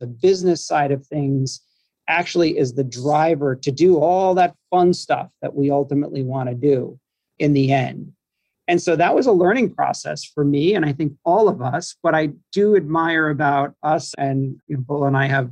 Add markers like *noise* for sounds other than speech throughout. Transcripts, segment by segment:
the business side of things actually is the driver to do all that fun stuff that we ultimately want to do in the end. And so that was a learning process for me, and I think all of us. What I do admire about us, and you know, Bull and I have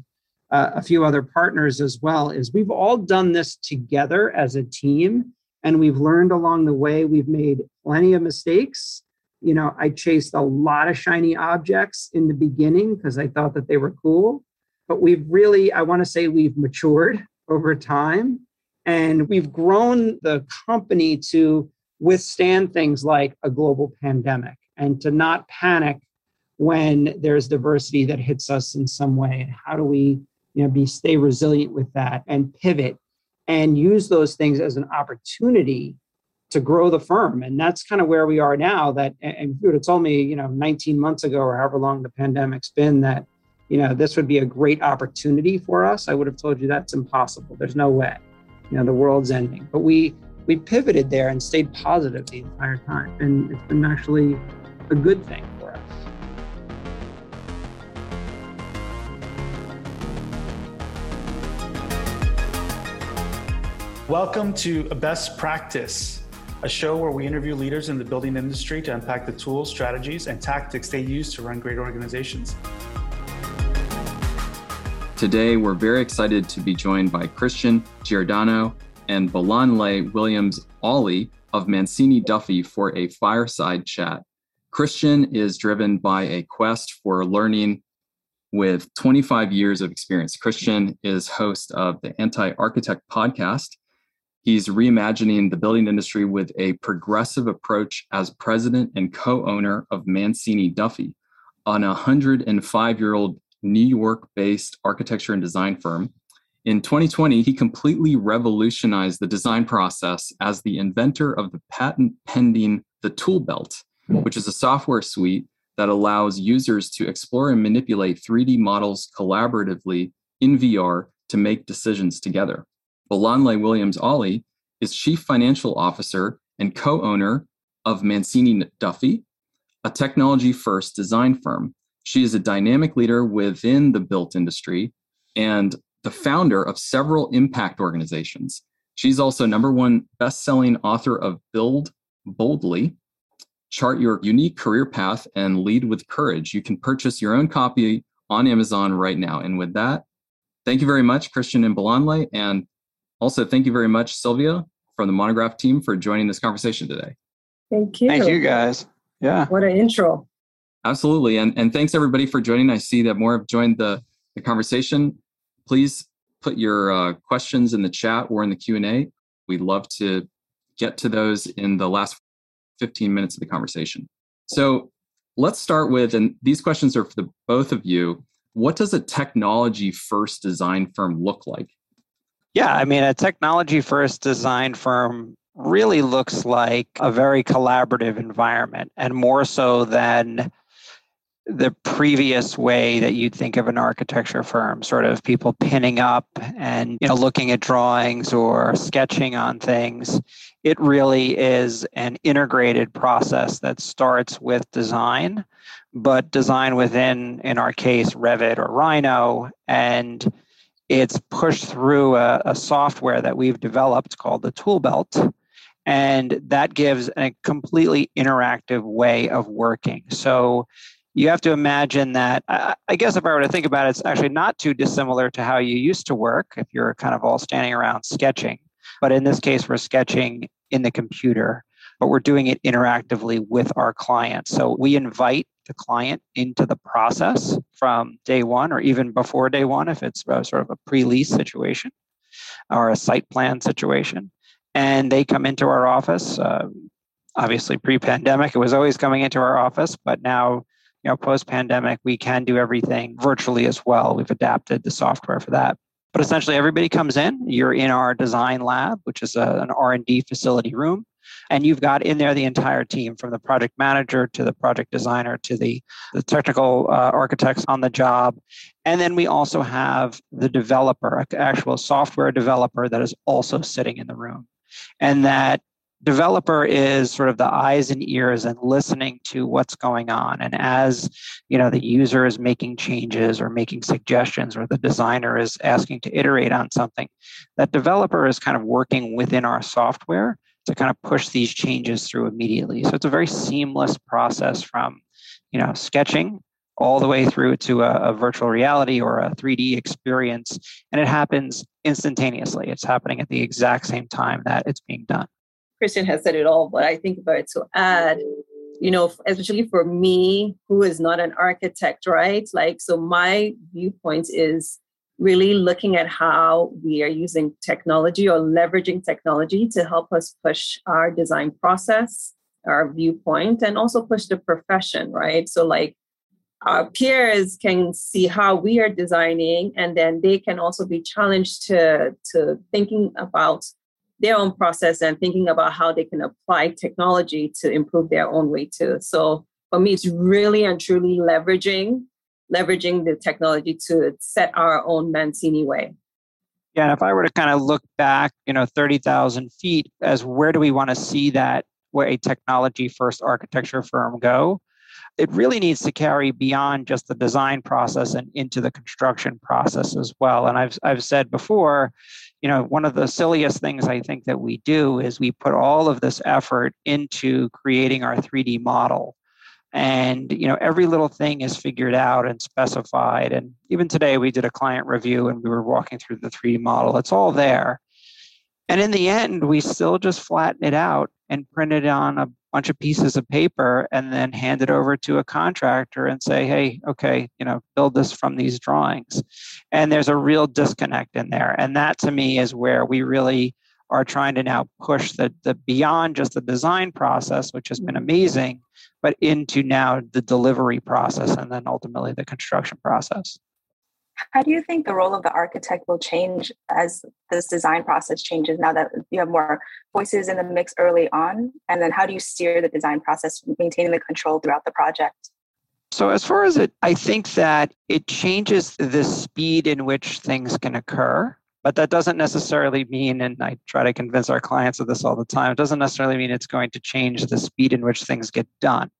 uh, a few other partners as well, is we've all done this together as a team, and we've learned along the way. We've made plenty of mistakes. You know, I chased a lot of shiny objects in the beginning because I thought that they were cool, but we've really, I want to say, we've matured over time, and we've grown the company to withstand things like a global pandemic and to not panic when there's diversity that hits us in some way and how do we you know be stay resilient with that and pivot and use those things as an opportunity to grow the firm. And that's kind of where we are now that and if you would have told me you know 19 months ago or however long the pandemic's been that you know this would be a great opportunity for us. I would have told you that's impossible. There's no way you know the world's ending. But we we pivoted there and stayed positive the entire time. And it's been actually a good thing for us. Welcome to Best Practice, a show where we interview leaders in the building industry to unpack the tools, strategies, and tactics they use to run great organizations. Today, we're very excited to be joined by Christian Giordano and Bolanle Williams Olley of Mancini Duffy for a fireside chat. Christian is driven by a quest for learning with 25 years of experience. Christian is host of the Anti Architect podcast. He's reimagining the building industry with a progressive approach as president and co owner of Mancini Duffy, an 105 year old New York based architecture and design firm in 2020, he completely revolutionized the design process as the inventor of the patent pending The Tool Belt, which is a software suite that allows users to explore and manipulate 3D models collaboratively in VR to make decisions together. Bolanle Williams Olley is Chief Financial Officer and co owner of Mancini Duffy, a technology first design firm. She is a dynamic leader within the built industry and the founder of several impact organizations. She's also number one best-selling author of Build Boldly, Chart Your Unique Career Path and Lead with Courage. You can purchase your own copy on Amazon right now. And with that, thank you very much, Christian and Bolanle. And also thank you very much, Sylvia, from the Monograph team for joining this conversation today. Thank you. Thank you guys. Yeah. What an intro. Absolutely. And, and thanks everybody for joining. I see that more have joined the, the conversation please put your uh, questions in the chat or in the q&a we'd love to get to those in the last 15 minutes of the conversation so let's start with and these questions are for the both of you what does a technology first design firm look like yeah i mean a technology first design firm really looks like a very collaborative environment and more so than the previous way that you'd think of an architecture firm, sort of people pinning up and you know looking at drawings or sketching on things. It really is an integrated process that starts with design, but design within, in our case, Revit or Rhino, and it's pushed through a, a software that we've developed called the Tool Belt. And that gives a completely interactive way of working. So you have to imagine that I, guess if i were to think about it it's actually not too dissimilar to how you used to work if you're kind of all standing around sketching but in this case we're sketching in the computer but we're doing it interactively with our clients so we invite the client into the process from day one or even before day one if it's sort of a pre-lease situation or a site plan situation. And they come into our office uh, obviously pre-pandemic it was always coming into our office but now you know post pandemic we can do everything virtually as well. We've adapted the software for that. But essentially everybody comes in. You're in our design lab which is a, an r&d facility room and you've got in there the entire team from the project manager to the project designer to the, the technical uh, architects on the job. And then we also have the developer actual software developer that is also sitting in the room. And that developer is sort of the eyes and ears and listening to what's going on. And as you know the user is making changes or making suggestions or the designer is asking to iterate on something that developer is kind of working within our software to kind of push these changes through immediately so it's a very seamless process from you know sketching all the way through to a, a, virtual reality or a 3D experience. And it happens instantaneously. It's happening at the exact same time that it's being done. Christian has said it all, but I think about it to add, you know, especially for me, who is not an architect, right? Like, so my viewpoint is really looking at how we are using technology or leveraging technology to help us push our design process, our viewpoint, and also push the profession, right? So, like, our peers can see how we are designing and then they can also be challenged to to thinking about their own process and thinking about how they can apply technology to improve their own way too so for me it's really and truly leveraging leveraging the technology to set our own mancini way yeah and if i were to kind of look back you know 30000 feet as where do we want to see that where a technology first architecture firm go it really needs to carry beyond just the design process and into the construction process as well. And I've I've said before, you know, one of the silliest things I think that we do is we put all of this effort into creating our 3D model. And you know, every little thing is figured out and specified. And even today we did a client review and we were walking through the 3D model. It's all there. And in the end, we still just flatten it out and print it on a bunch of pieces of paper and then hand it over to a contractor and say, hey, okay, you know, build this from these drawings. And there's a real disconnect in there. And that to me is where we really are trying to now push the, the beyond just the design process, which has been amazing, but into now the delivery process and then ultimately the construction process. How do you think the role of the architect will change as this design process changes now that you have more voices in the mix early on? And then how do you steer the design process, maintaining the control throughout the project? So, as far as it, I think that it changes the speed in which things can occur, but that doesn't necessarily mean, and I try to convince our clients of this all the time, it doesn't necessarily mean it's going to change the speed in which things get done.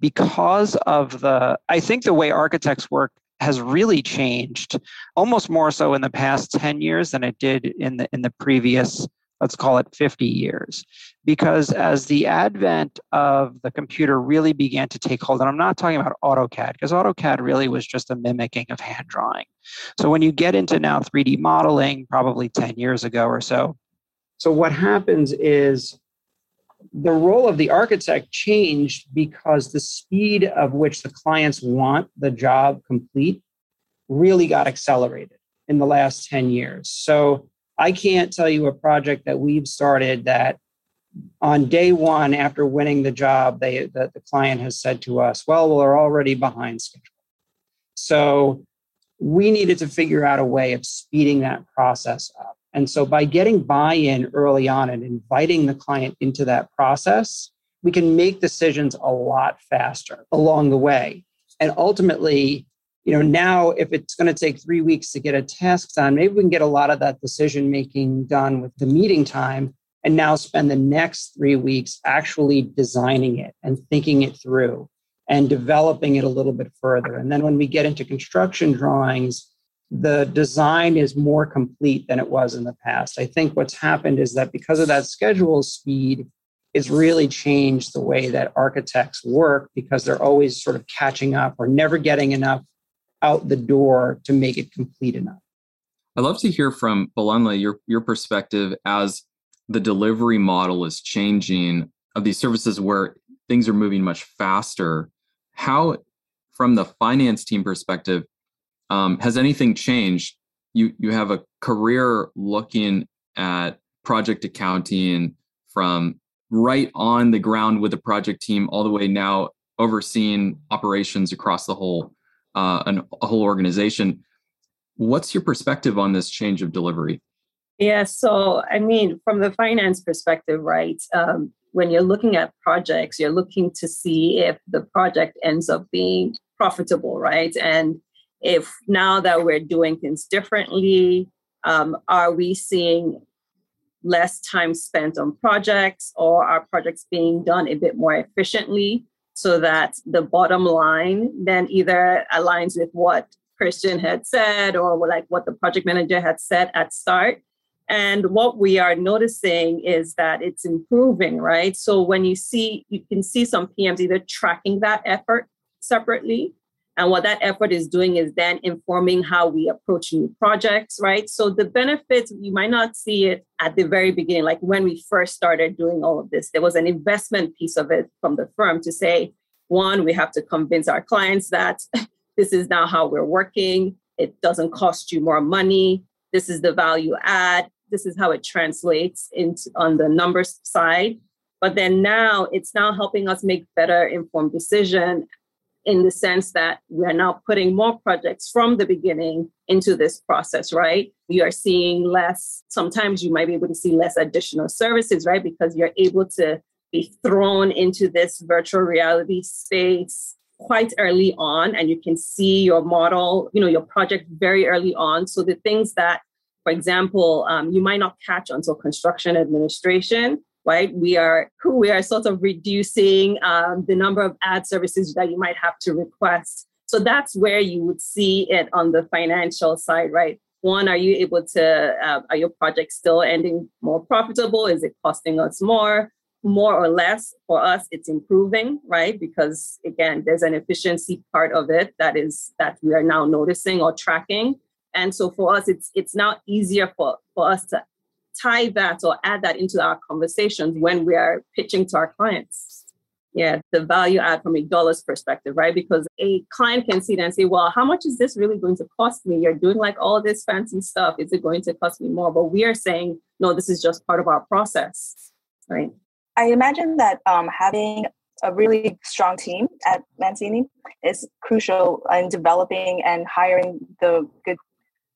Because of the, I think the way architects work has really changed almost more so in the past 10 years than it did in the in the previous let's call it 50 years because as the advent of the computer really began to take hold and i'm not talking about autocad because autocad really was just a mimicking of hand drawing so when you get into now 3d modeling probably 10 years ago or so so what happens is the role of the architect changed because the speed of which the clients want the job complete really got accelerated in the last 10 years. So I can't tell you a project that we've started that on day one after winning the job, they that the client has said to us, well, we're already behind schedule. So we needed to figure out a way of speeding that process up. And so by getting buy in early on and inviting the client into that process, we can make decisions a lot faster along the way. And ultimately, you know, now if it's going to take three weeks to get a task done, maybe we can get a lot of that decision making done with the meeting time and now spend the next three weeks actually designing it and thinking it through and developing it a little bit further. And then when we get into construction drawings, the design is more complete than it was in the past. I think what's happened is that because of that schedule speed, it's really changed the way that architects work because they're always sort of catching up or never getting enough out the door to make it complete enough. I'd love to hear from Bolanle your your perspective as the delivery model is changing of these services where things are moving much faster. How, from the finance team perspective, um, has anything changed? You you have a career looking at project accounting from right on the ground with the project team all the way now overseeing operations across the whole uh, an, a whole organization. What's your perspective on this change of delivery? Yeah, so I mean, from the finance perspective, right? Um, when you're looking at projects, you're looking to see if the project ends up being profitable, right? And if now that we're doing things differently, um, are we seeing less time spent on projects or are projects being done a bit more efficiently so that the bottom line then either aligns with what Christian had said or like what the project manager had said at start. And what we are noticing is that it's improving, right? So when you see, you can see some PMs either tracking that effort separately and what that effort is doing is then informing how we approach new projects, right? So the benefits, you might not see it at the very beginning, like when we first started doing all of this, there was an investment piece of it from the firm to say, one, we have to convince our clients that *laughs* this is now how we're working. It doesn't cost you more money. This is the value add. This is how it translates into on the numbers side. But then now it's now helping us make better informed decision in the sense that we are now putting more projects from the beginning into this process, right? You are seeing less, sometimes you might be able to see less additional services, right? Because you're able to be thrown into this virtual reality space quite early on and you can see your model, you know, your project very early on. So the things that, for example, um, you might not catch until construction administration, right? We are who we are sort of reducing um, the number of ad services that you might have to request. So that's where you would see it on the financial side, right? One, are you able to uh, are your projects still ending more profitable? Is it costing us more? More or less for us, it's improving, right? Because again, there's an efficiency part of it that is that we are now noticing or tracking. And so for us, it's it's now easier for, for us to tie that or add that into our conversations when we are pitching to our clients. Yeah, the value add from a dollar's perspective, right? Because a client can see that and say, well, how much is this really going to cost me? You're doing like all this fancy stuff. Is it going to cost me more? But we are saying, no, this is just part of our process, right? I imagine that um, having a really strong team at Mancini is crucial in developing and hiring the good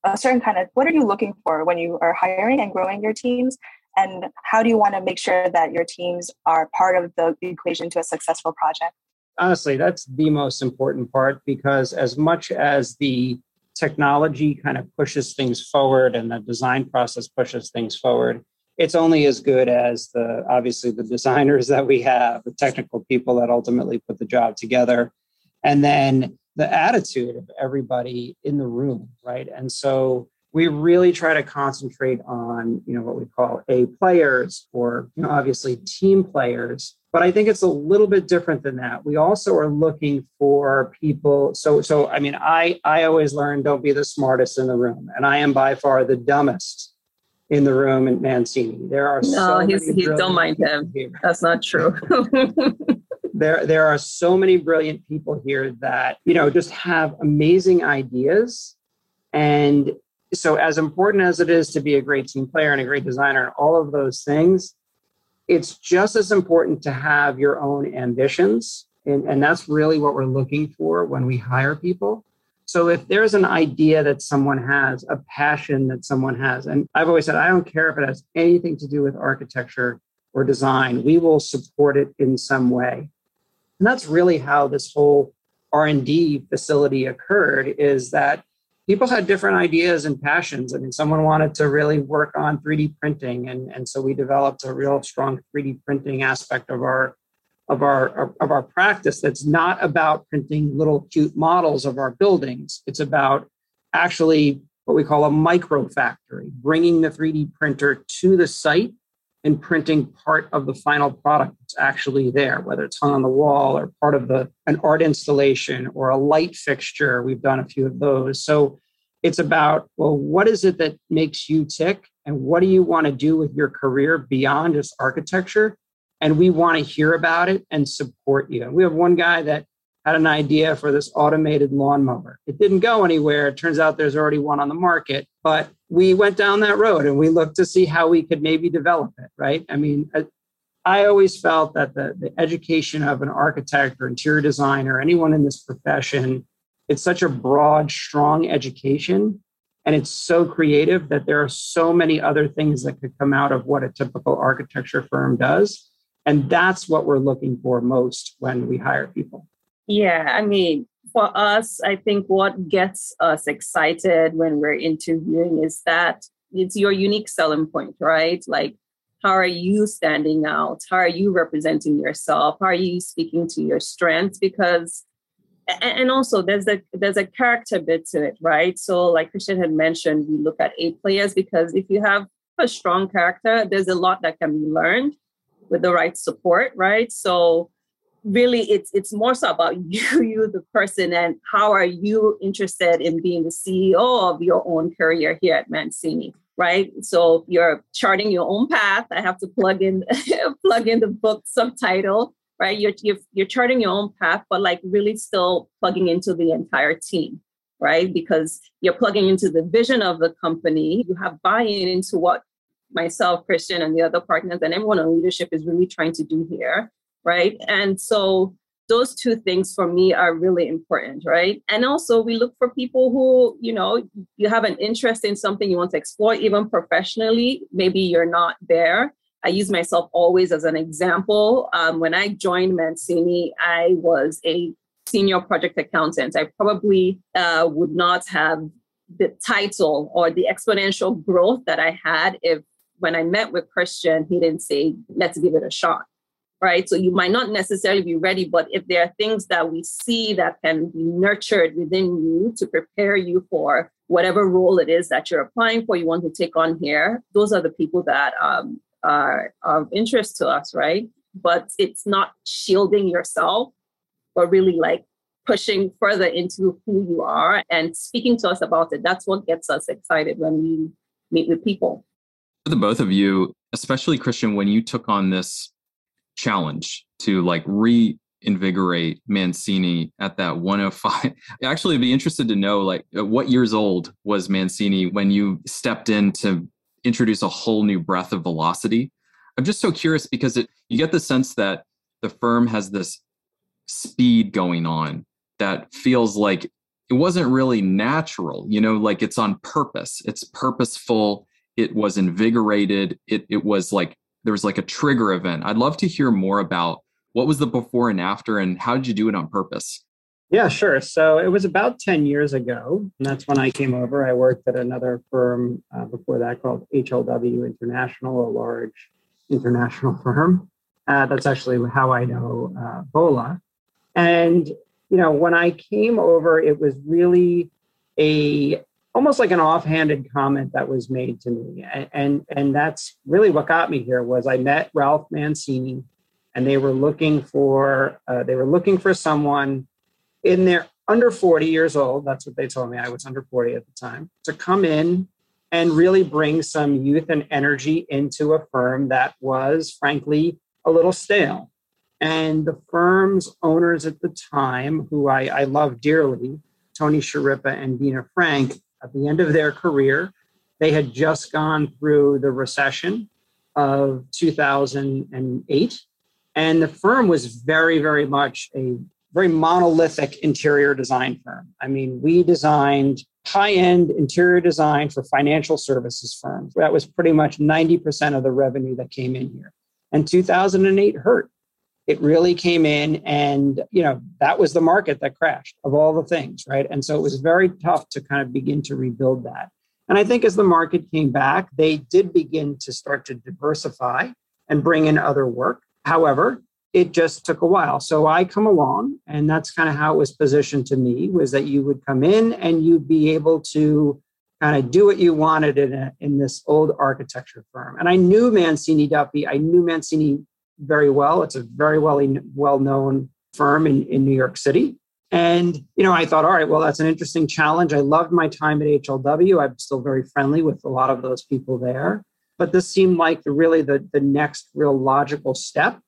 a certain kind of what are you looking for when you are hiring and growing your teams? And how do you want to make sure that your teams are part of the equation to a successful project? Honestly that's the most important part because as much as the technology kind of pushes things forward and the design process pushes things forward it's only as good as the obviously the *laughs* designers that we have the technical people that ultimately put the job together. And then the attitude of everybody in the room, right? And so we really try to concentrate on, you know, what we call A players or, you know, obviously team players. But I think it's a little bit different than that. We also are looking for people. So, so I mean, I I always learn don't be the smartest in the room, and I am by far the dumbest in the room in Mancini. There are no, so he's, he don't mind him. Here. That's not true. *laughs* *laughs* there there are so many brilliant people here that you know just have amazing ideas. And so as important as it is to be a great team player and a great designer and all of those things it's just as important to have your own ambitions. And, and that's really what we're looking for when we hire people. So if there's an idea that someone has a passion that someone has and i've always said i don't care if it has anything to do with architecture or design we will support it in some way and that's really how this whole r&d facility occurred is that people had different ideas and passions. I mean someone wanted to really work on 3d printing and, and so we developed a real strong 3d printing aspect of our of our of our practice that's not about printing little cute models of our buildings. It's about actually what we call a micro factory bringing the 3d printer to the site and printing part of the final product that's actually there, whether it's hung on the wall or part of the an art installation or a light fixture. We've done a few of those. So it's about, well, what is it that makes you tick? And what do you want to do with your career beyond just architecture? And we want to hear about it and support you. We have one guy that had an idea for this automated lawnmower. It didn't go anywhere. It turns out there's already one on the market, but we went down that road and we looked to see how we could maybe develop it, right? I mean, I, always felt that the, the education of an architect or interior designer, anyone in this profession, it's such a broad, strong education. And it's so creative that there are so many other things that could come out of what a typical architecture firm does. And that's what we're looking for most when we hire people. Yeah, I mean, for us, I think what gets us excited when we're interviewing is that it's your unique selling point, right? Like, how are you standing out? How are you representing yourself? How are you speaking to your strengths? Because and also there's a there's a character bit to it, right? So like Christian had mentioned, we look at eight players because if you have a strong character, there's a lot that can be learned with the right support, right? So really it's it's more so about *laughs* you you the person and how are you interested in being the ceo of your own career here at mancini right? So you're charting your own path. I have to plug in *laughs* plug in the book subtitle right? You're, you're you're charting your own path but like really still plugging into the entire team right? Because you're plugging into the vision of the company. You have buy-in into what myself christian and the other partners and everyone in leadership is really trying to do here right? And so those two things for me are really important, right? And also we look for people who, you know, you have an interest in something you want to explore, even professionally. Maybe you're not there. I use myself always as an example. Um, when I joined Mancini, I was a senior project accountant. I probably uh, would not have the title or the exponential growth that I had if when I met with Christian, he didn't say, let's give it a shot right? So you might not necessarily be ready, but if there are things that we see that can be nurtured within you to prepare you for whatever role it is that you're applying for, you want to take on here, those are the people that um, are of interest to us, right? But it's not shielding yourself, but really like pushing further into who you are and speaking to us about it. That's what gets us excited when we meet with people. For the both of you, especially Christian, when you took on this challenge to like reinvigorate Mancini at that 105. *laughs* Actually, I'd be interested to know like what years old was Mancini when you stepped in to introduce a whole new breath of velocity. I'm just so curious because it you get the sense that the firm has this speed going on that feels like it wasn't really natural, you know, like it's on purpose. It's purposeful. It was invigorated. It it was like there was like a trigger event. I'd love to hear more about what was the before and after and how did you do it on purpose? Yeah, sure. So it was about 10 years ago. And that's when I came over. I worked at another firm uh, before that called HLW International, a large international *laughs* firm. Uh, that's actually how I know uh, Bola. And, you know, when I came over, it was really a almost like an offhanded comment that was made to me. And, and and that's really what got me here was i met ralph mancini and they were looking for uh, they were looking for someone in their under 40 years old that's what they told me i was under 40 at the time to come in and really bring some youth and energy into a firm that was frankly a little stale. And the firm's owners at the time who i, I love dearly tony schirripa and dina frank at the end of their career. They had just gone through the recession of 2008. And the firm was very, very much a very monolithic interior design firm. I mean, we designed high end interior design for financial services firms. That was pretty much 90% of the revenue that came in here. And 2008 hurt it really came in and you know that was the market that crashed of all the things right? And so it was very tough to kind of begin to rebuild that. And i think as the market came back they did begin to start to diversify and bring in other work. However it just took a while. So i come along and that's kind of how it was positioned to me was that you would come in and you'd be able to kind of do what you wanted in, a, in this old architecture firm. And i knew mancini duffy. I knew mancini very well. It's a very well well known firm in, in New York City. And you know, I thought, all right, well, that's an interesting challenge. I loved my time at HLW. I'm still very friendly with a lot of those people there. But this seemed like the really the, the next real logical step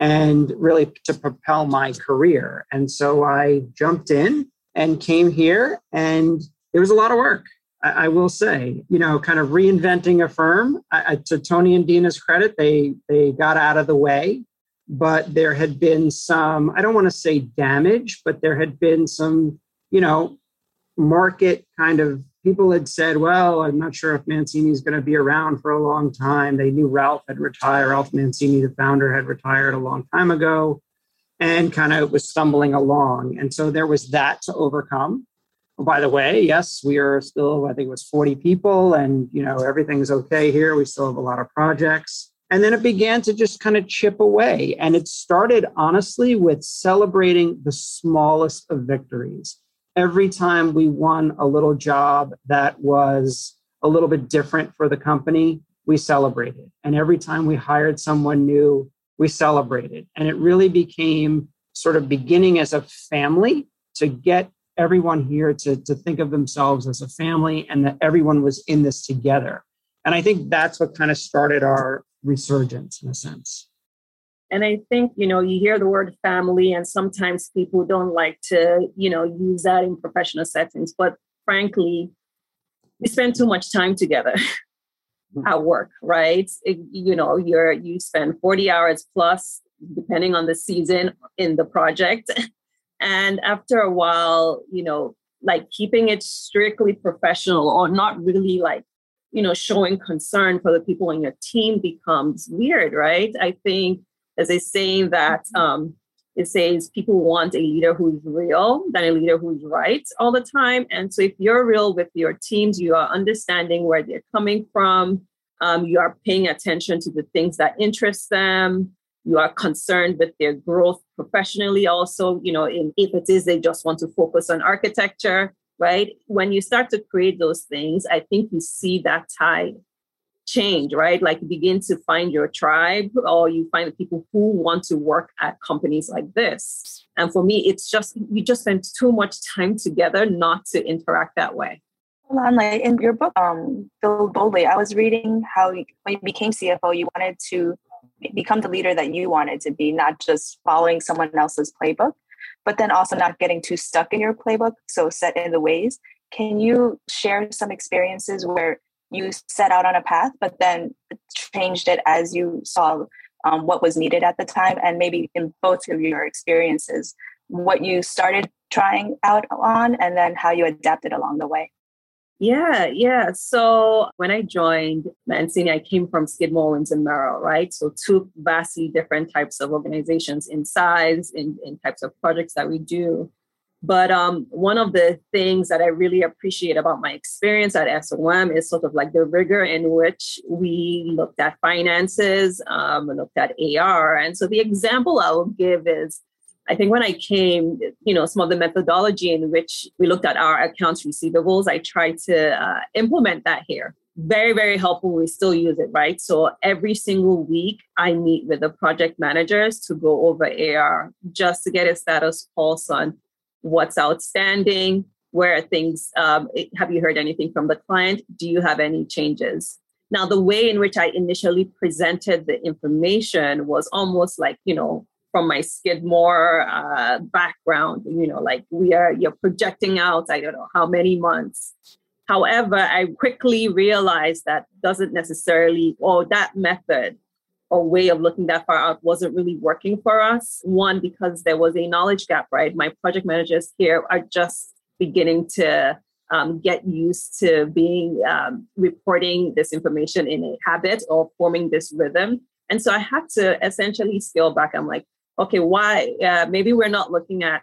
and really to propel my career. And so I jumped in and came here and it was a lot of work. I, I will say, you know, kind of reinventing a firm. I, to Tony and Dina's credit, they they got out of the way, but there had been some. I don't want to say damage, but there had been some, you know, market kind of people had said, well, I'm not sure if Mancini is going to be around for a long time. They knew Ralph had retired. Ralph Mancini, the founder, had retired a long time ago and kind of was stumbling along. And so there was that to overcome. Oh, by the way, yes, we are still, I think it was 40 people, and you know, everything's okay here. We still have a lot of projects. And then it began to just kind of chip away. And it started honestly with celebrating the smallest of victories. Every time we won a little job that was a little bit different for the company, we celebrated. And every time we hired someone new, we celebrated. And it really became sort of beginning as a family to get everyone here to, to think of themselves as a family and that everyone was in this together. And I think that's what kind of started our resurgence in a sense. And I think, you know, you hear the word family, and sometimes people don't like to, you know, use that in professional settings. But frankly, we spend too much time together mm. at work, right? It, you know, you're you spend 40 hours plus, depending on the season in the project. *laughs* And after a while, you know, like keeping it strictly professional or not really like you know showing concern for the people in your team becomes weird right? I think as a saying that mm-hmm. um, it says people want a leader who's real than a leader who's right all the time. And so if you're real with your teams you are understanding where they're coming from. Um, you are paying attention to the things that interest them you are concerned with their growth professionally also you know in, if it is they just want to focus on architecture right? When you start to create those things, I think you see that tide change, right? Like you begin to find your tribe or you find the people who want to work at companies like this. And for me, it's just, you just spend too much time together not to interact that way. Like in your book, um, Build Boldly, I was reading how when you became CFO, you wanted to become the leader that you wanted to be, not just following someone else's playbook but then also not getting too stuck in your playbook, so set in the ways. Can you share some experiences where you set out on a path, but then changed it as you saw um, what was needed at the time, and maybe in both of your experiences, what you started trying out on, and then how you adapted along the way? Yeah, yeah. So when I joined Mancini, I came from Skidmore, Owings and Merrill, right? So two vastly different types of organizations in size, in, in types of projects that we do. But um, one of the things that I really appreciate about my experience at SOM is sort of like the rigor in which we looked at finances, um, looked at AR. And so the example I will give is I think when I came, you know, some of the methodology in which we looked at our accounts receivables, I tried to uh, implement that here. Very, very helpful. We still use it, right? So every single week, I meet with the project managers to go over AR just to get a status pulse on what's outstanding, where are things, um, have you heard anything from the client? Do you have any changes? Now, the way in which I initially presented the information was almost like, you know, from my Skidmore uh, background, you know, like we are, you're projecting out, I don't know how many months. However, I quickly realized that doesn't necessarily, or that method or way of looking that far out wasn't really working for us. One, because there was a knowledge gap, right? My project managers here are just beginning to um, get used to being um, reporting this information in a habit or forming this rhythm. And so I had to essentially scale back. I'm like, okay, why? Uh, maybe we're not looking at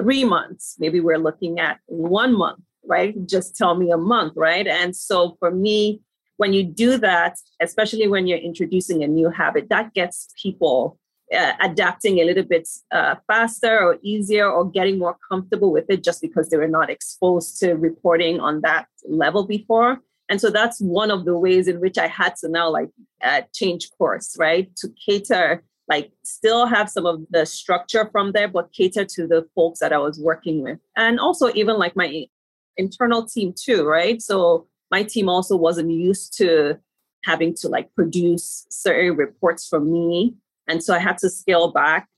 three months. Maybe we're looking at one month, right? Just tell me a month, right? And so for me, when you do that, especially when you're introducing a new habit, that gets people uh, adapting a little bit uh, faster or easier or getting more comfortable with it just because they were not exposed to reporting on that level before. And so that's one of the ways in which I had to now like uh, change course, right? To cater like still have some of the structure from there, but cater to the folks that I was working with. And also even like my internal team too, right? So my team also wasn't used to having to like produce certain reports for me. And so I had to scale back.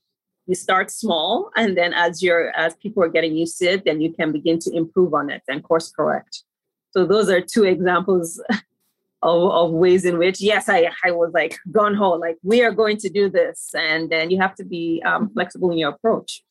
You start small and then as you're as people are getting used to it, then you can begin to improve on it and course correct. So those are two examples *laughs* of, of ways in which yes i i was like gone home like we are going to do this and then you have to be um, flexible in your approach.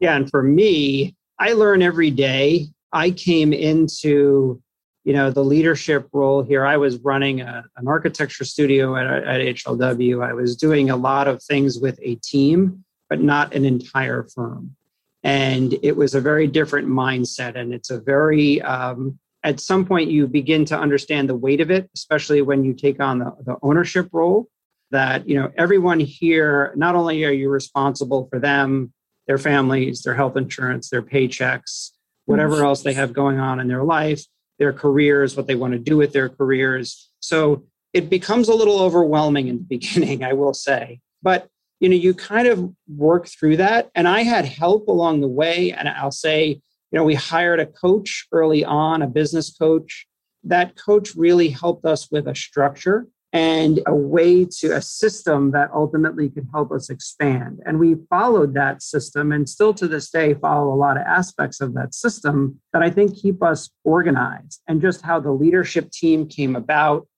Yeah and for me i learn every day. I came into you know the leadership role here. I was running a, an architecture studio at, at hlw i was doing a lot of things with a team but not an entire firm. And it was a very different mindset. And it's a very, um, at some point, you begin to understand the weight of it, especially when you take on the, the ownership role. That, you know, everyone here, not only are you responsible for them, their families, their health insurance, their paychecks, whatever mm. else they have going on in their life, their careers, what they want to do with their careers. So it becomes a little overwhelming in the *laughs* beginning, I will say. But you know, you kind of work through that. And I had help along the way. And I'll say, you know, we hired a coach early on, a business coach. That coach really helped us with a structure and a way to a system that ultimately could help us expand. And we followed that system and still to this day follow a lot of aspects of that system that I think keep us organized and just how the leadership team came about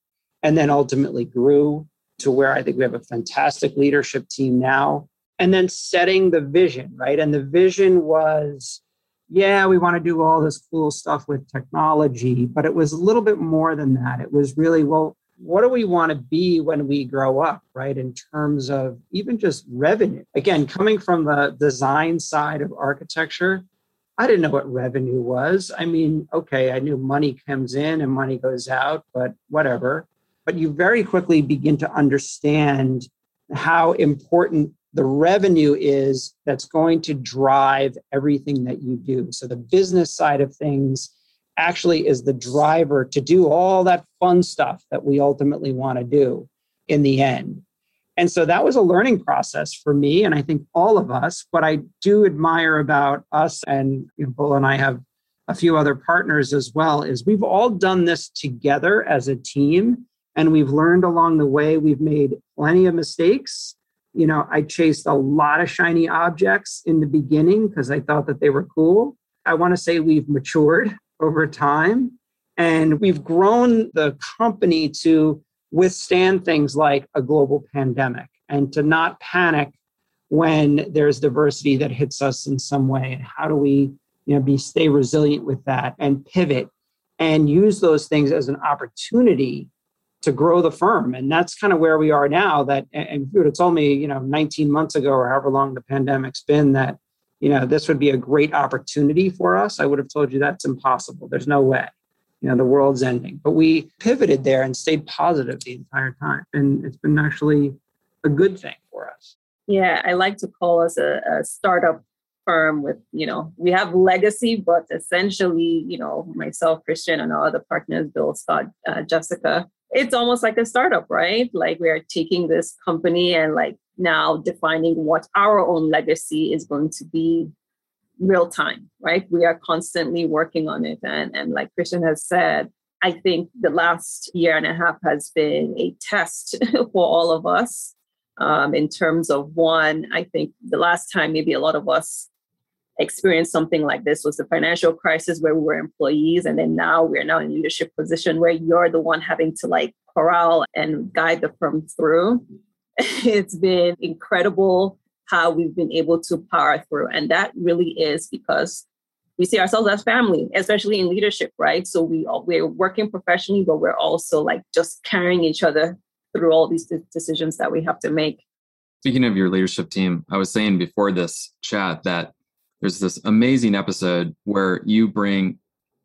and then ultimately grew to where I think we have a fantastic leadership team now. And then setting the vision, right? And the vision was, yeah, we want to do all this cool stuff with technology, but it was a little bit more than that. It was really, well, what do we want to be when we grow up, right? In terms of even just revenue. Again, coming from the design side of architecture, I didn't know what revenue was. I mean, okay, I knew money comes in and money goes out, but whatever but you very quickly begin to understand how important the revenue is that's going to drive everything that you do. So the business side of things actually is the driver to do all that fun stuff that we ultimately want to do in the end. And so that was a learning process for me, and I think all of us. What I do admire about us, and you know, Bull and I have a few other partners as well, is we've all done this together as a team and we've learned along the way. We've made plenty of mistakes. You know, I chased a lot of shiny objects in the beginning because I thought that they were cool. I want to say we've matured over time and we've grown the company to withstand things like a global pandemic and to not panic when there's diversity that hits us in some way and how do we you know be stay resilient with that and pivot and use those things as an opportunity to grow the firm. And that's kind of where we are now. That and if you would have told me, you know, 19 months ago or however long the pandemic's been that, you know, this would be a great opportunity for us, I would have told you that's impossible. There's no way. You know, the world's ending. But we pivoted there and stayed positive the entire time. And it's been actually a good thing for us. Yeah, I like to call us a, a startup firm with you know we have legacy but essentially you know myself christian and our other partners bill scott uh, jessica it's almost like a startup, right? Like we are taking this company and like now defining what our own legacy is going to be real time, right? We are constantly working on it. And, and like Christian has said, I think the last year and a half has been a test *laughs* for all of us um, in terms of one, I think the last time maybe a lot of us experienced something like this was the financial crisis where we were employees and then now we're now in leadership position where you're the one having to like corral and guide the firm through. *laughs* It's been incredible how we've been able to power through and that really is because we see ourselves as family especially in leadership right? So we all, we're working professionally but we're also like just carrying each other through all these decisions that we have to make. Speaking of your leadership team i was saying before this chat that there's this amazing episode where you bring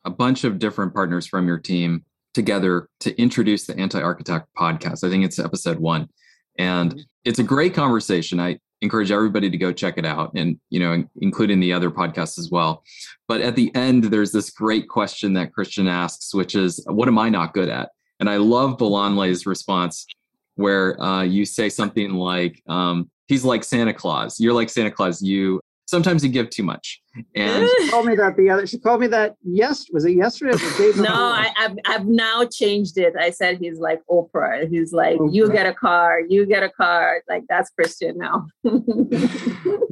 a bunch of different partners from your team together to introduce the anti-architect podcast. I think it's episode one. And mm-hmm. it's a great conversation. I encourage everybody to go check it out and you know including the other podcasts as well. But at the end there's this great question that christian asks which is what am i not good at? And i love Bolanle's response where uh, you say something like um, he's like santa claus. You're like santa claus you sometimes you give too much. And *laughs* she told me that the other. She called me that. Yes, was it yesterday? no, I, have I've now changed it. I said he's like Oprah. He's like, Oprah. you get a car, you get a car. Like that's Christian now. *laughs*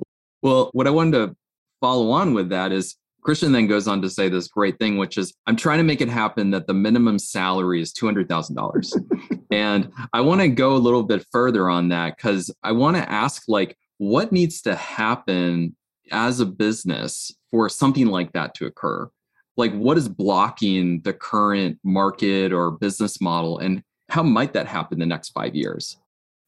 well, what I wanted to follow on with that is Christian then goes on to say this great thing, which is I'm trying to make it happen that the minimum salary is $200,000. *laughs* and I want to go a little bit further on that because I want to ask, like, what needs to happen as a business for something like that to occur? Like, what is blocking the current market or business model, and how might that happen the next five years?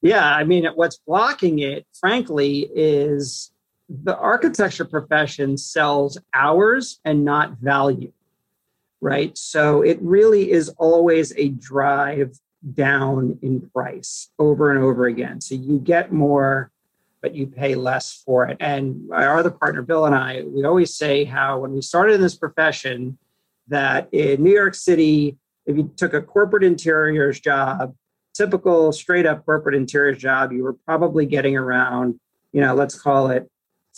Yeah, I mean, what's blocking it, frankly, is the architecture profession sells hours and not value, right? So it really is always a drive down in price over and over again. So you get more, but you pay less for it. And our other partner, Bill, and I, we always say how when we started in this profession, that in New York City, if you took a corporate interiors job, typical straight up corporate interiors job, you were probably getting around, you know, let's call it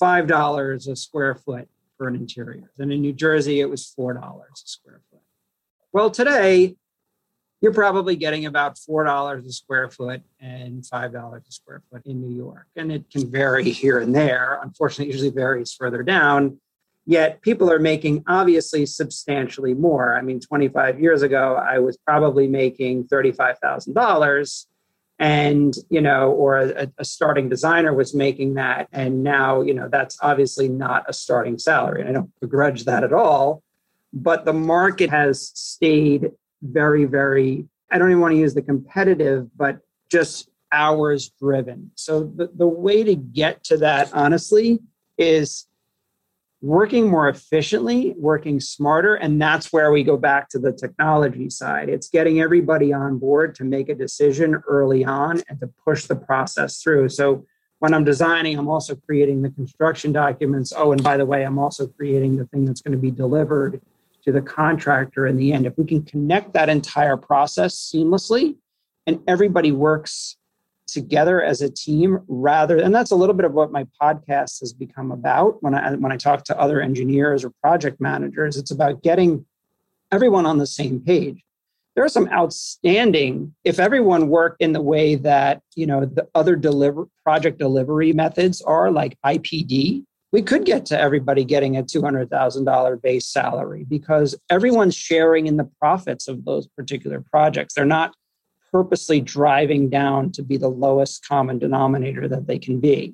$5 a square foot for an interior. And in New Jersey, it was $4 a square foot. Well, today, you're probably getting about $4 a square foot and $5 a square foot in New York. And it can vary here and there. Unfortunately, it usually varies further down. Yet people are making obviously substantially more. I mean, 25 years ago, I was probably making $35,000 and you know or a, a, starting designer was making that and now you know that's obviously not a starting salary and i don't begrudge that at all but the market has stayed very very i don't even want to use the competitive but just hours driven so the, the way to get to that honestly is working more efficiently, working smarter. And that's where we go back to the technology side. It's getting everybody on board to make a decision early on and to push the process through. So when I'm designing, I'm also creating the construction documents. Oh, and by the way, I'm also creating the thing that's going to be delivered to the contractor in the end. If we can connect that entire process seamlessly and everybody works together as a team rather and that's a little bit of what my podcast has become about when i when i talk to other engineers or project managers it's about getting everyone on the same page there are some outstanding if everyone worked in the way that you know the other deliver project delivery methods are like ipd we could get to everybody getting a $200,000 base salary because everyone's sharing in the profits of those particular projects. They're not purposely driving down to be the lowest common denominator that they can be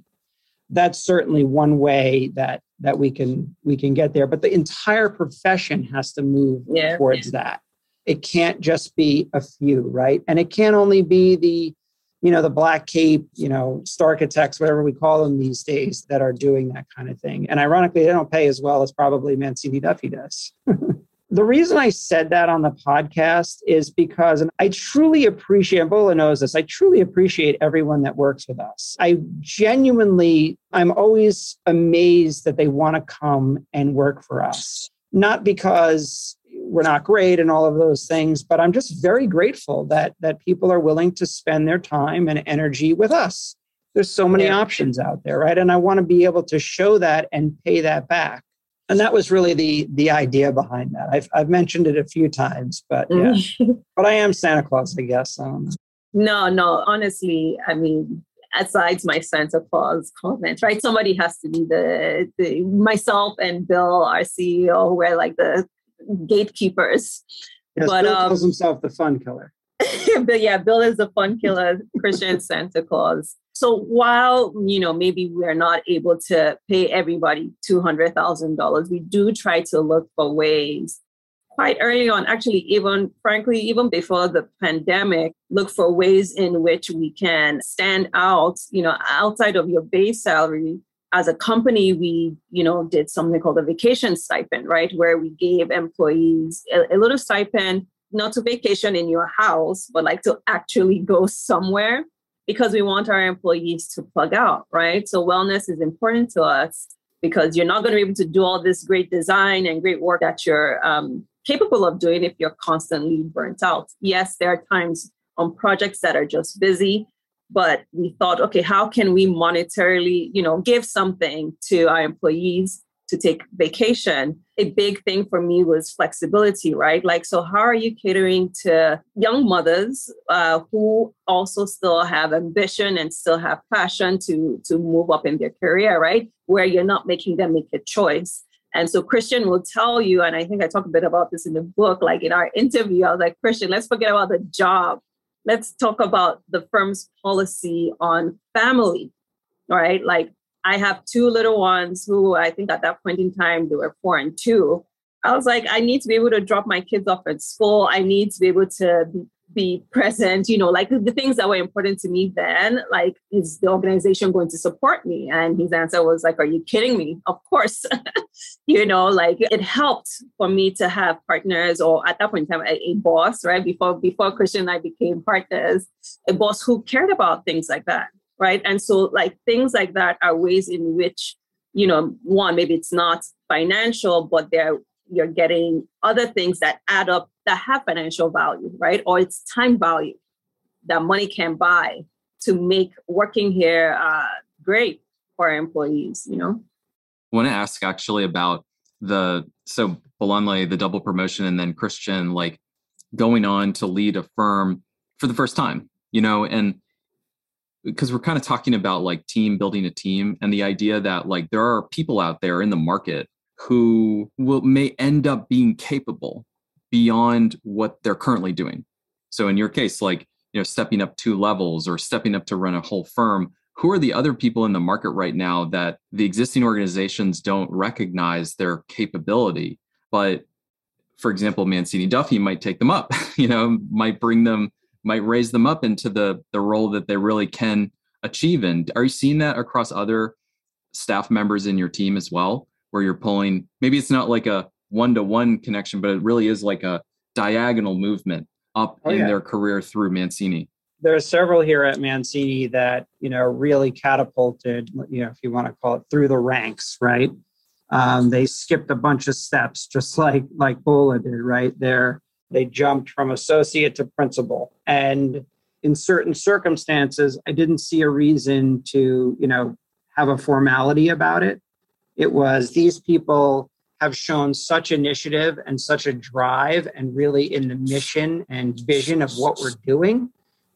that's certainly one way that that we can we can get there but the entire profession has to move yeah. towards that it can't just be a few right and it can't only be the you know the black cape you know architects whatever we call them these days that are doing that kind of thing and ironically they don't pay as well as probably mancini duffy does *laughs* The reason I said that on the podcast is because and I truly appreciate, Bola knows this, I truly appreciate everyone that works with us. I genuinely, I'm always amazed that they want to come and work for us. Not because we're not great and all of those things, but I'm just very grateful that that people are willing to spend their time and energy with us. There's so many yeah. options out there, right? And I want to be able to show that and pay that back and that was really the the idea behind that. I've I've mentioned it a few times, but *laughs* yeah. but I am Santa Claus, I guess. Um, no, no. Honestly, I mean, aside my Santa Claus comment, right? Somebody has to be the, the myself and Bill, our CEO, we're like the gatekeepers. Yes, but, Bill um, calls himself the fun killer. *laughs* but yeah, Bill is the fun killer, Christian *laughs* Santa Claus. So while you know maybe we're not able to pay everybody two hundred thousand dollars, we do try to look for ways quite early on, actually, even frankly, even before the pandemic, look for ways in which we can stand out, you know, outside of your base salary. As a company, we, you know, did something called a vacation stipend, right? Where we gave employees a, a little stipend, not to vacation in your house, but like to actually go somewhere because we want our employees to plug out, right? So wellness is important to us because you're not going to be able to do all this great design and great work that you're um, capable of doing if you're constantly burnt out. Yes, there are times on projects that are just busy, but we thought, okay, how can we monetarily, you know, give something to our employees to take vacation, a big thing for me was flexibility, right? Like, so how are you catering to young mothers uh, who also still have ambition and still have passion to to move up in their career, right? Where you're not making them make a choice. And so Christian will tell you, and I think I talk a bit about this in the book, like in our interview, I was like, Christian, let's forget about the job. Let's talk about the firm's policy on family, right? Like I have two little ones who I think at that point in time they were four and two. I was like, I need to be able to drop my kids off at school. I need to be able to be, be present you know like the things that were important to me then like is the organization going to support me? And his answer was like are you kidding me? Of course. *laughs* You know like it helped for me to have partners or at that point in time a, a boss right? Before before christian and i became partners a boss who cared about things like that right? And so like things like that are ways in which you know one maybe it's not financial but they're you're getting other things that add up that have financial value, right? Or it's time value that money can buy to make working here uh, great for employees, you know? I want to ask actually about the, so Bolanle, the double promotion, and then Christian, like going on to lead a firm for the first time, you know, and because we're kind of talking about like team building a team and the idea that like there are people out there in the market who will may end up being capable beyond what they're currently doing. So in your case, like you know, stepping up two levels or stepping up to run a whole firm, who are the other people in the market right now that the existing organizations don't recognize their capability, but for example, Mancini Duffy might take them up, *laughs* you know, might bring them, might raise them up into the the role that they really can achieve in. Are you seeing that across other staff members in your team as well? where you're pulling maybe it's not like a one to one connection, but it really is like a diagonal movement up oh, in yeah. their career through Mancini. There are several here at Mancini that, you know, really catapulted, you know, if you want to call it through the ranks, right? Um, they skipped a bunch of steps, just like like Bola did, right? There, they jumped from associate to principal. And in certain circumstances, I didn't see a reason to, you know, have a formality about it. It was these people have shown such initiative and such a drive and really in the mission and vision of what we're doing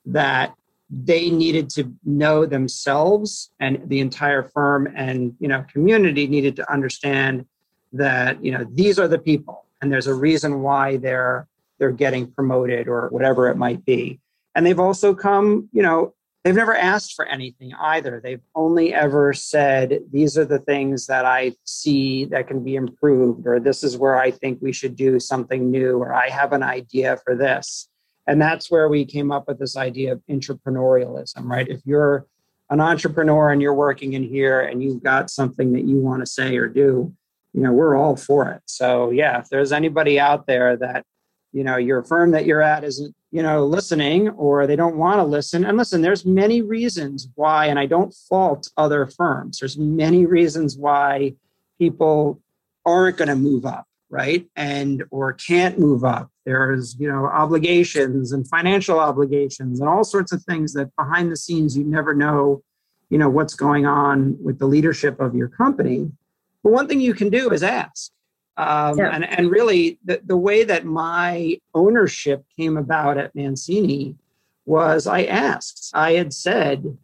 that they needed to know themselves and the entire firm and you know community needed to understand that you know these are the people and there's a reason why they're they're getting promoted or whatever it might be. And they've also come you know they've never asked for anything either. They've only ever said, these are the things that I see that can be improved, or this is where I think we should do something new, or I have an idea for this. And that's where we came up with this idea of entrepreneurialism, right? If you're an entrepreneur and you're working in here and you've got something that you want to say or do, you know, we're all for it. So, yeah, if there's anybody out there that, you know, your firm that you're at isn't you know listening or they don't want to listen. And listen there's many reasons why and i don't fault other firms. There's many reasons why people aren't going to move up right? And or can't move up. There's you know obligations and financial obligations and all sorts of things that behind the scenes you never know you know what's going on with the leadership of your company. But one thing you can do is ask um, yeah. and, and really, the, the way that my ownership came about at Mancini was I asked, I had said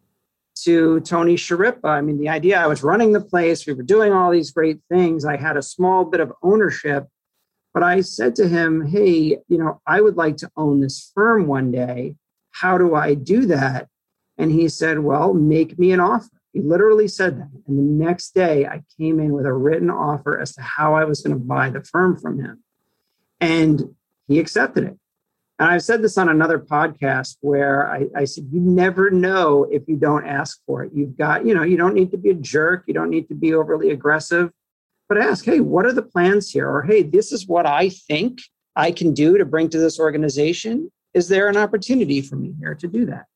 to Tony Schirripa, I mean, the idea I was running the place, we were doing all these great things, I had a small bit of ownership. But I said to him, Hey, you know, I would like to own this firm one day. How do I do that? And he said, Well, make me an offer. He literally said that. And the next day, I came in with a written offer as to how I was going to buy the firm from him. And he accepted it. And I've said this on another podcast where I, I, said, you never know if you don't ask for it. You've got, you know, you don't need to be a jerk. You don't need to be overly aggressive, but ask, hey, what are the plans here? Or, hey, this is what I think I can do to bring to this organization. Is there an opportunity for me here to do that?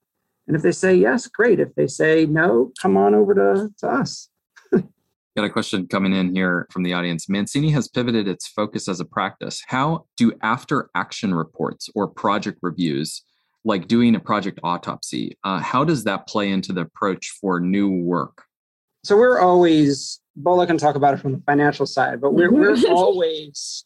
And if they say yes, great. If they say no, come on over to, to us. *laughs* Got a question coming in here from the audience. Mancini has pivoted its focus as a practice. How do after action reports or project reviews, like doing a project autopsy, uh, how does that play into the approach for new work? So we're always, Bola can talk about it from the financial side, but we're, we're *laughs* always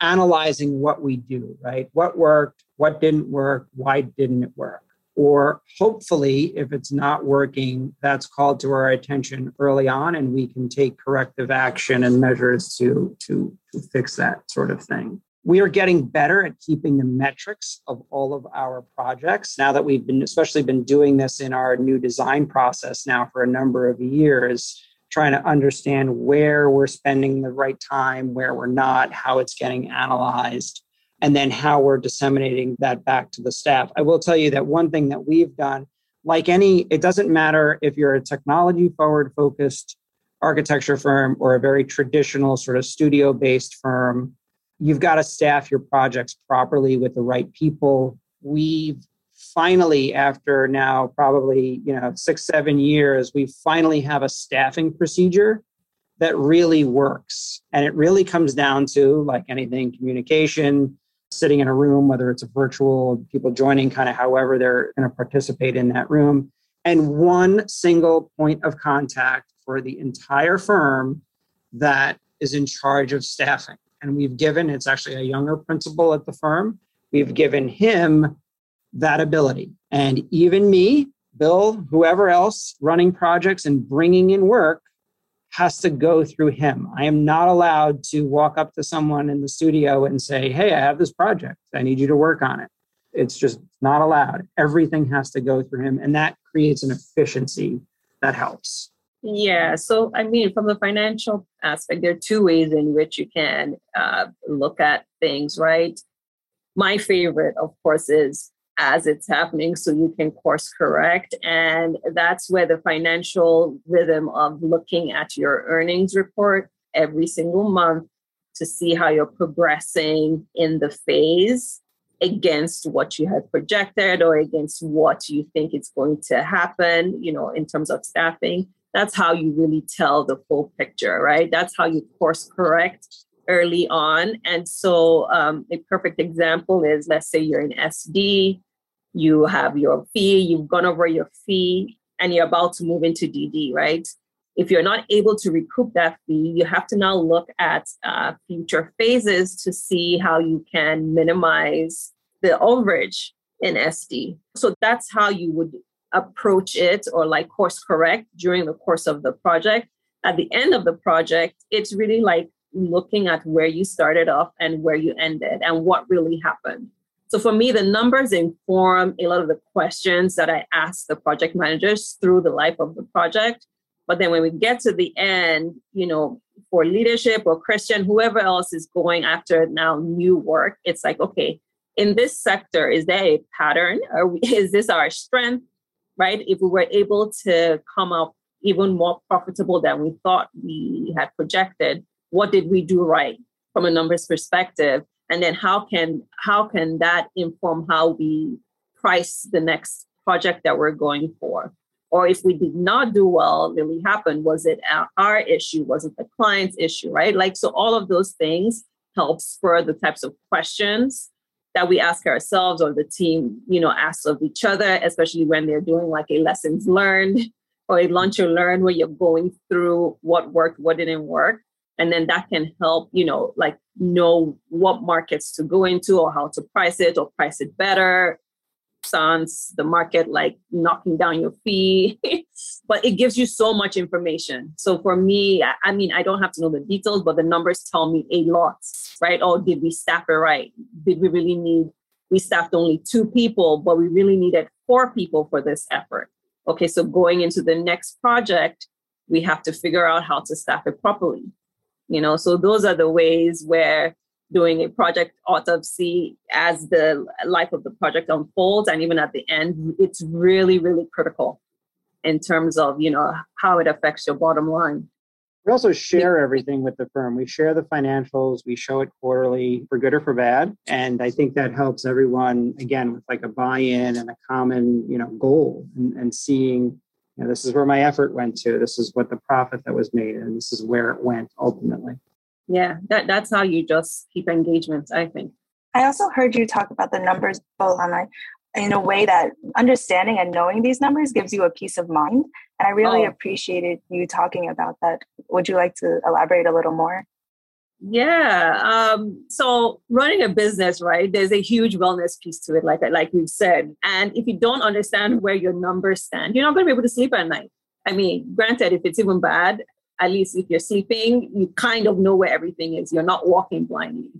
analyzing what we do, right? What worked, what didn't work, why didn't it work? Or hopefully if it's not working that's called to our attention early on and we can take corrective action and measures to to to fix that sort of thing. We are getting better at keeping the metrics of all of our projects. Now that we've been especially been doing this in our new design process now for a number of years trying to understand where we're spending the right time where we're not how it's getting analyzed and then how we're disseminating that back to the staff. I will tell you that one thing that we've done, like any, it doesn't matter if you're a technology forward focused architecture firm or a very traditional sort of studio based firm, you've got to staff your projects properly with the right people. We've finally, after now probably you know six seven years, we finally have a staffing procedure that really works, and it really comes down to like anything, communication, sitting in a room, whether it's a virtual, people joining kind of however they're going to participate in that room, and one single point of contact for the entire firm that is in charge of staffing. And we've given, it's actually a younger principal at the firm, we've given him that ability. And even me, Bill, whoever else running projects and bringing in work has to go through him. I am not allowed to walk up to someone in the studio and say, Hey, I have this project. I need you to work on it. It's just not allowed. Everything has to go through him. And that creates an efficiency that helps. Yeah. So, I mean, from the financial aspect, there are two ways in which you can uh, look at things, right? My favorite, of course, is as it's happening so you can course correct. And that's where the financial rhythm of looking at your earnings report every single month to see how you're progressing in the phase against what you had projected or against what you think is going to happen, you know, in terms of staffing. That's how you really tell the full picture, right? That's how you course correct early on. And so, um, a perfect example is let's say you're in SD, you have your fee, you've gone over your fee, and you're about to move into DD, right? If you're not able to recoup that fee, you have to now look at uh, future phases to see how you can minimize the overage in SD. So that's how you would approach it or like course correct during the course of the project. At the end of the project, it's really like looking at where you started off and where you ended and what really happened. So for me, the numbers inform a lot of the questions that I ask the project managers through the life of the project. But then when we get to the end, you know, for leadership or Christian, whoever else is going after now new work, it's like, okay, in this sector, is there a pattern? Or *laughs* is this our strength? Right? If we were able to come up even more profitable than we thought we had projected, what did we do right from a numbers perspective? And then how can how can that inform how we price the next project that we're going for? Or if we did not do well really happened was it our issue? Was it the client's issue right? Like so all of those things help spur the types of questions that we ask ourselves or the team you know asks of each other especially when they're doing like a lessons learned or a lunch and learn where you're going through what worked, what didn't work. And then that can help, you know, like know what markets to go into or how to price it or price it better. Sans the market like knocking down your fee, *laughs* but it gives you so much information. So for me, I, I mean, I don't have to know the details, but the numbers tell me a lot, right? Oh, did we staff it right? Did we really need? We staffed only two people, but we really needed four people for this effort okay, so going into the next project, we have to figure out how to staff it properly. You know, so those are the ways where doing a project autopsy as the life of the project unfolds and even at the end, it's really, really critical in terms of, you know, how it affects your bottom line. We also share everything with the firm. We share the financials, we show it quarterly for good or for bad. And I think that helps everyone, again, with like a buy in and a common, you know, goal and, and seeing, you know, this is where my effort went to, this is what the profit that was made, and this is where it went ultimately. Yeah, that, that's how you just keep engagement, I think. I also heard you talk about the numbers, Bolan in a way that understanding and knowing these numbers gives you a peace of mind. And I really oh. appreciated you talking about that. Would you like to elaborate a little more? Yeah. Um, so running a business, right? There's a huge wellness piece to it, like like we've said. And if you don't understand where your numbers stand, you're not going to be able to sleep at night. I mean, granted, if it's even bad, at least if you're sleeping, you kind of know where everything is. You're not walking blindly.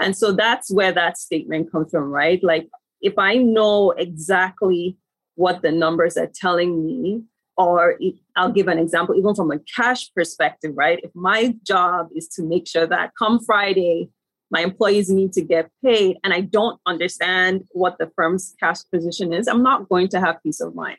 And so that's where that statement comes from, right? Like if I know exactly what the numbers are telling me, or if, I'll give an example, even from a cash perspective, right? If my job is to make sure that come Friday, my employees need to get paid and I don't understand what the firm's cash position is, I'm not going to have peace of mind,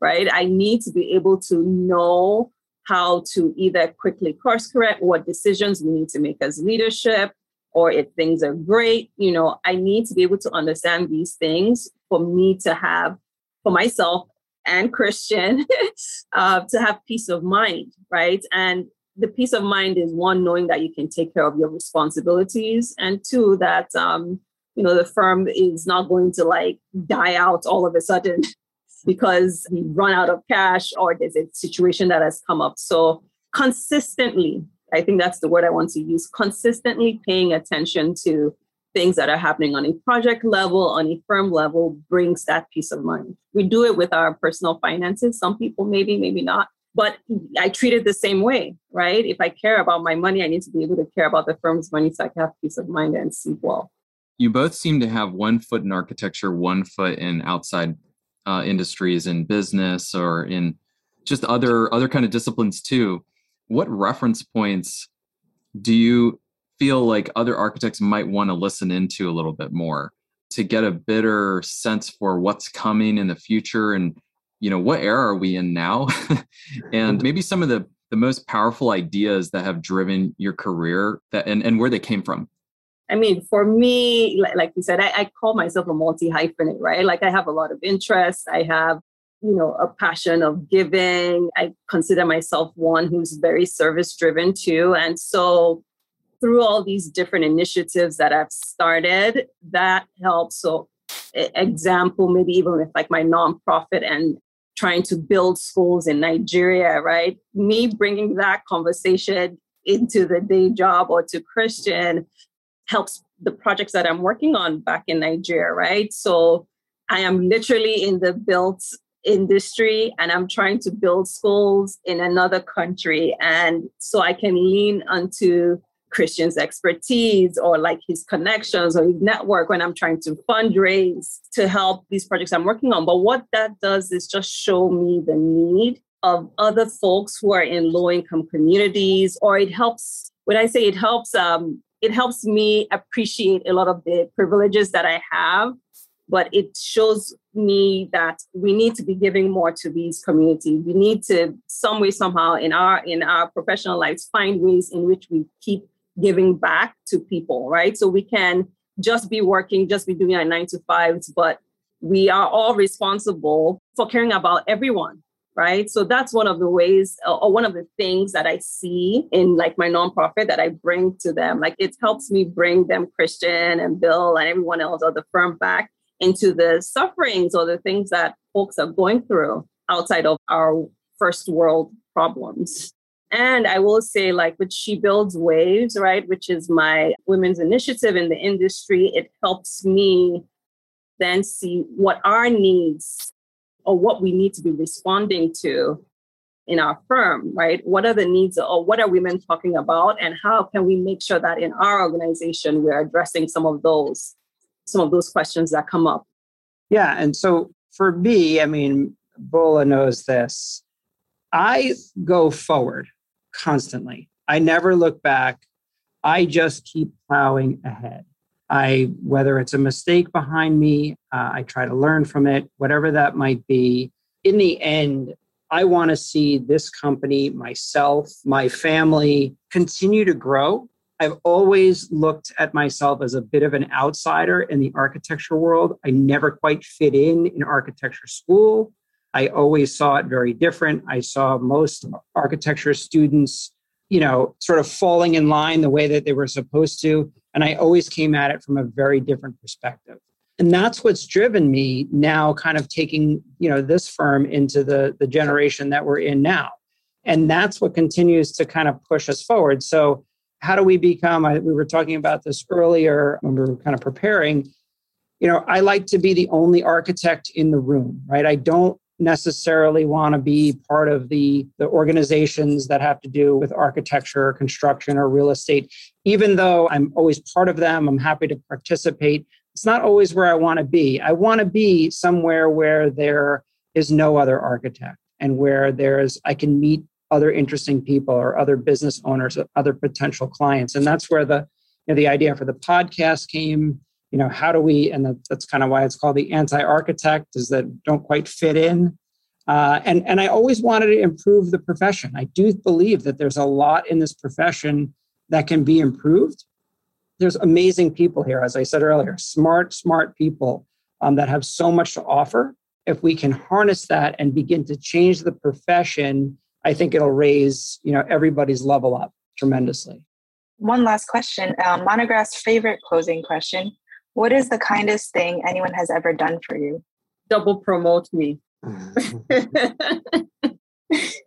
right? I need to be able to know how to either quickly course correct what decisions we need to make as leadership or if things are great. You know, I need to be able to understand these things for me to have, for myself and Christian, *laughs* uh, to have peace of mind, right? And the peace of mind is one knowing that you can take care of your responsibilities and two that um, you know the firm is not going to like die out all of a sudden *laughs* because we run out of cash or there's a situation that has come up so consistently i think that's the word i want to use consistently paying attention to things that are happening on a project level on a firm level brings that peace of mind we do it with our personal finances some people maybe maybe not but I treat it the same way, right? If I care about my money, I need to be able to care about the firm's money so I can have peace of mind and sleep well. You both seem to have one foot in architecture, one foot in outside uh, industries in business or in just other other kind of disciplines too. What reference points do you feel like other architects might want to listen into a little bit more to get a better sense for what's coming in the future and you know what era are we in now? *laughs* And mm-hmm. maybe some of the the most powerful ideas that have driven your career that and, and where they came from. I mean for me like, like you said I, I call myself a multi hyphenate right? Like i have a lot of interests. I have you know a passion of giving. I consider myself one who's very service driven too. And so through all these different initiatives that i've started that helps so example maybe even with like my nonprofit and trying to build schools in Nigeria, right? Me bringing that conversation into the day job or to Christian helps the projects that I'm working on back in Nigeria, right? So I am literally in the built industry and I'm trying to build schools in another country. And so I can lean onto Christian's expertise or like his connections or his network when I'm trying to fundraise to help these projects I'm working on. But what that does is just show me the need of other folks who are in low income communities, or it helps, when I say it helps, um, it helps me appreciate a lot of the privileges that I have, but it shows me that we need to be giving more to these communities. We need to some way, somehow in our in our professional lives find ways in which we keep giving back to people, right? So we can just be working, just be doing our nine to fives, but we are all responsible for caring about everyone, right? So that's one of the ways uh, or one of the things that I see in like my nonprofit that I bring to them. Like it helps me bring them Christian and Bill and everyone else of the firm back into the sufferings or the things that folks are going through outside of our first world problems. And I will say, like, with She Builds Waves, right, which is my women's initiative in the industry, it helps me then see what our needs or what we need to be responding to in our firm, right? What are the needs or what are women talking about? And how can we make sure that in our organization we're addressing some of those, some of those questions that come up? Yeah. And so for me, I mean, Bola knows this. I go forward constantly. I never look back. I just keep plowing ahead. I, whether it's a mistake behind me, uh, I try to learn from it, whatever that might be. In the end, I want to see this company, myself, my family continue to grow. I've always looked at myself as a bit of an outsider in the architecture world. I never quite fit in in architecture school. I always saw it very different. I saw most architecture students, you know, sort of falling in line the way that they were supposed to. And I always came at it from a very different perspective. And that's what's driven me now kind of taking, you know, this firm into the, the generation that we're in now. And that's what continues to kind of push us forward. So how do we become, I, we were talking about this earlier when we were kind of preparing, you know, I like to be the only architect in the room, right? I don't necessarily want to be part of the, the organizations that have to do with architecture or construction or real estate. Even though I'm always part of them, I'm happy to participate. It's not always where I want to be. I want to be somewhere where there is no other architect and where there's I can meet other interesting people or other business owners, other potential clients. And that's where the you know, the idea for the podcast came. You know, how do we? And that's kind of why it's called the anti-architect, is that don't quite fit in. Uh, and and I always wanted to improve the profession. I do believe that there's a lot in this profession that can be improved. There's amazing people here, as I said earlier, smart, smart people um, that have so much to offer. If we can harness that and begin to change the profession, I think it'll raise you know everybody's level up tremendously. One last question, um, Monograph's favorite closing question: What is the kindest thing anyone has ever done for you? Double promote me. *laughs*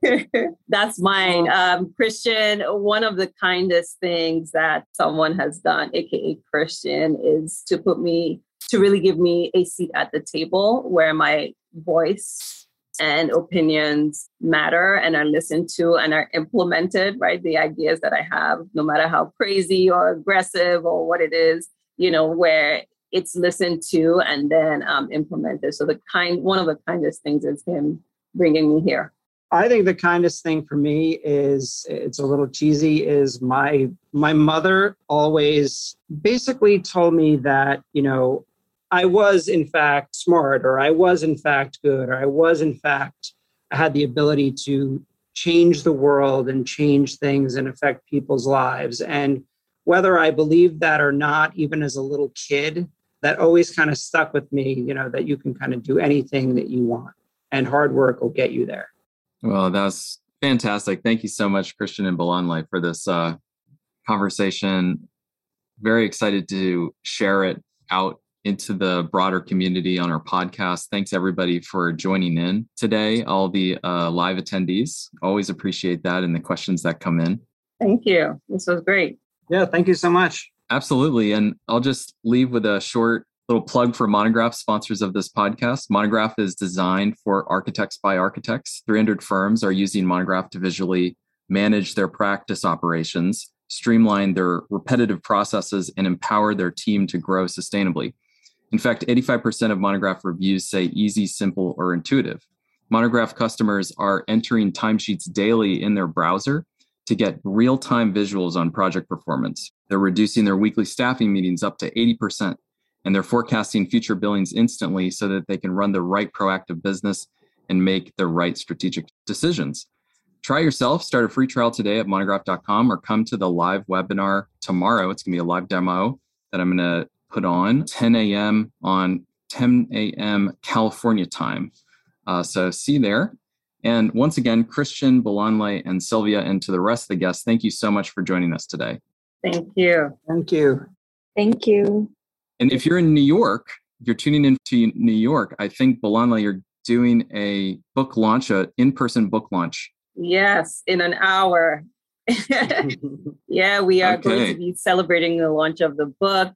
*laughs* That's mine. Um, Christian, one of the kindest things that someone has done, aka Christian, is to put me to really give me a seat at the table where my voice and opinions matter and are listened to and are implemented, right? The ideas that I have, no matter how crazy or aggressive or what it is, you know, where it's listened to and then um, implemented. So the kind, one of the kindest things is him bringing me here. I think the kindest thing for me is it's a little cheesy is my my mother always basically told me that, you know, I was in fact smart or I was in fact good or I was in fact I had the ability to change the world and change things and affect people's lives and whether I believed that or not even as a little kid that always kind of stuck with me, you know, that you can kind of do anything that you want and hard work will get you there. Well, that's fantastic. Thank you so much, Christian and Bolanle, for this uh, conversation. Very excited to share it out into the broader community on our podcast. Thanks everybody for joining in today, all the uh, live attendees. Always appreciate that and the questions that come in. Thank you. This was great. Yeah, thank you so much. Absolutely. And I'll just leave with a short little plug for Monograph, sponsors of this podcast. Monograph is designed for architects by architects. 300 firms are using Monograph to visually manage their practice operations, streamline their repetitive processes, and empower their team to grow sustainably. In fact, 85% of Monograph reviews say easy, simple, or intuitive. Monograph customers are entering timesheets daily in their browser to get real time visuals on project performance. They're reducing their weekly staffing meetings up to 80%, and they're forecasting future billings instantly so that they can run the right proactive business and make the right strategic decisions. Try yourself, start a free trial today at monograph.com or come to the live webinar tomorrow. It's going to be a live demo that I'm going to put on 10 a.m. on 10 a.m. California time. Uh, so see there. And once again, Christian, Bolanle, and Sylvia, and to the rest of the guests, thank you so much for joining us today. Thank you. Thank you. Thank you. And if you're in New York, if you're tuning in to New York, I think Bolanle, you're doing a book launch, an in-person book launch. Yes, in an hour. *laughs* yeah, we are okay. going to be celebrating the launch of the book.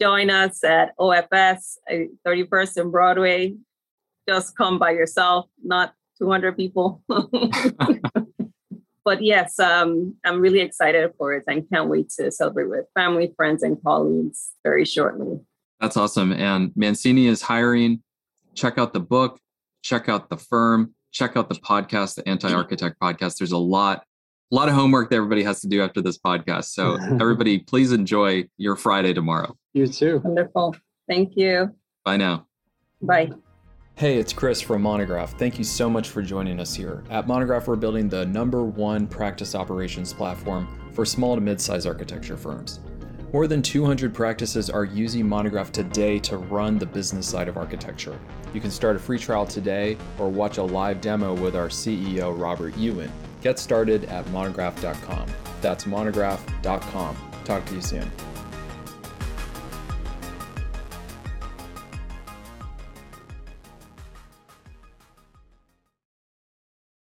Join us at OFS 31st uh, and Broadway. Just come by yourself, not 200 people. *laughs* but yes, um, I'm really excited for it and can't wait to celebrate with family, friends, and colleagues very shortly. That's awesome. And Mancini is hiring. Check out the book, check out the firm, check out the podcast, the Anti Architect podcast. There's a lot, a lot of homework that everybody has to do after this podcast. So *laughs* everybody, please enjoy your Friday tomorrow. You too. Wonderful. Thank you. Bye now. Bye. Hey, it's Chris from Monograph. Thank you so much for joining us here. At Monograph, we're building the number one practice operations platform for small to mid sized architecture firms. More than 200 practices are using Monograph today to run the business side of architecture. You can start a free trial today or watch a live demo with our CEO, Robert Yuen. Get started at monograph.com. That's monograph.com. Talk to you soon.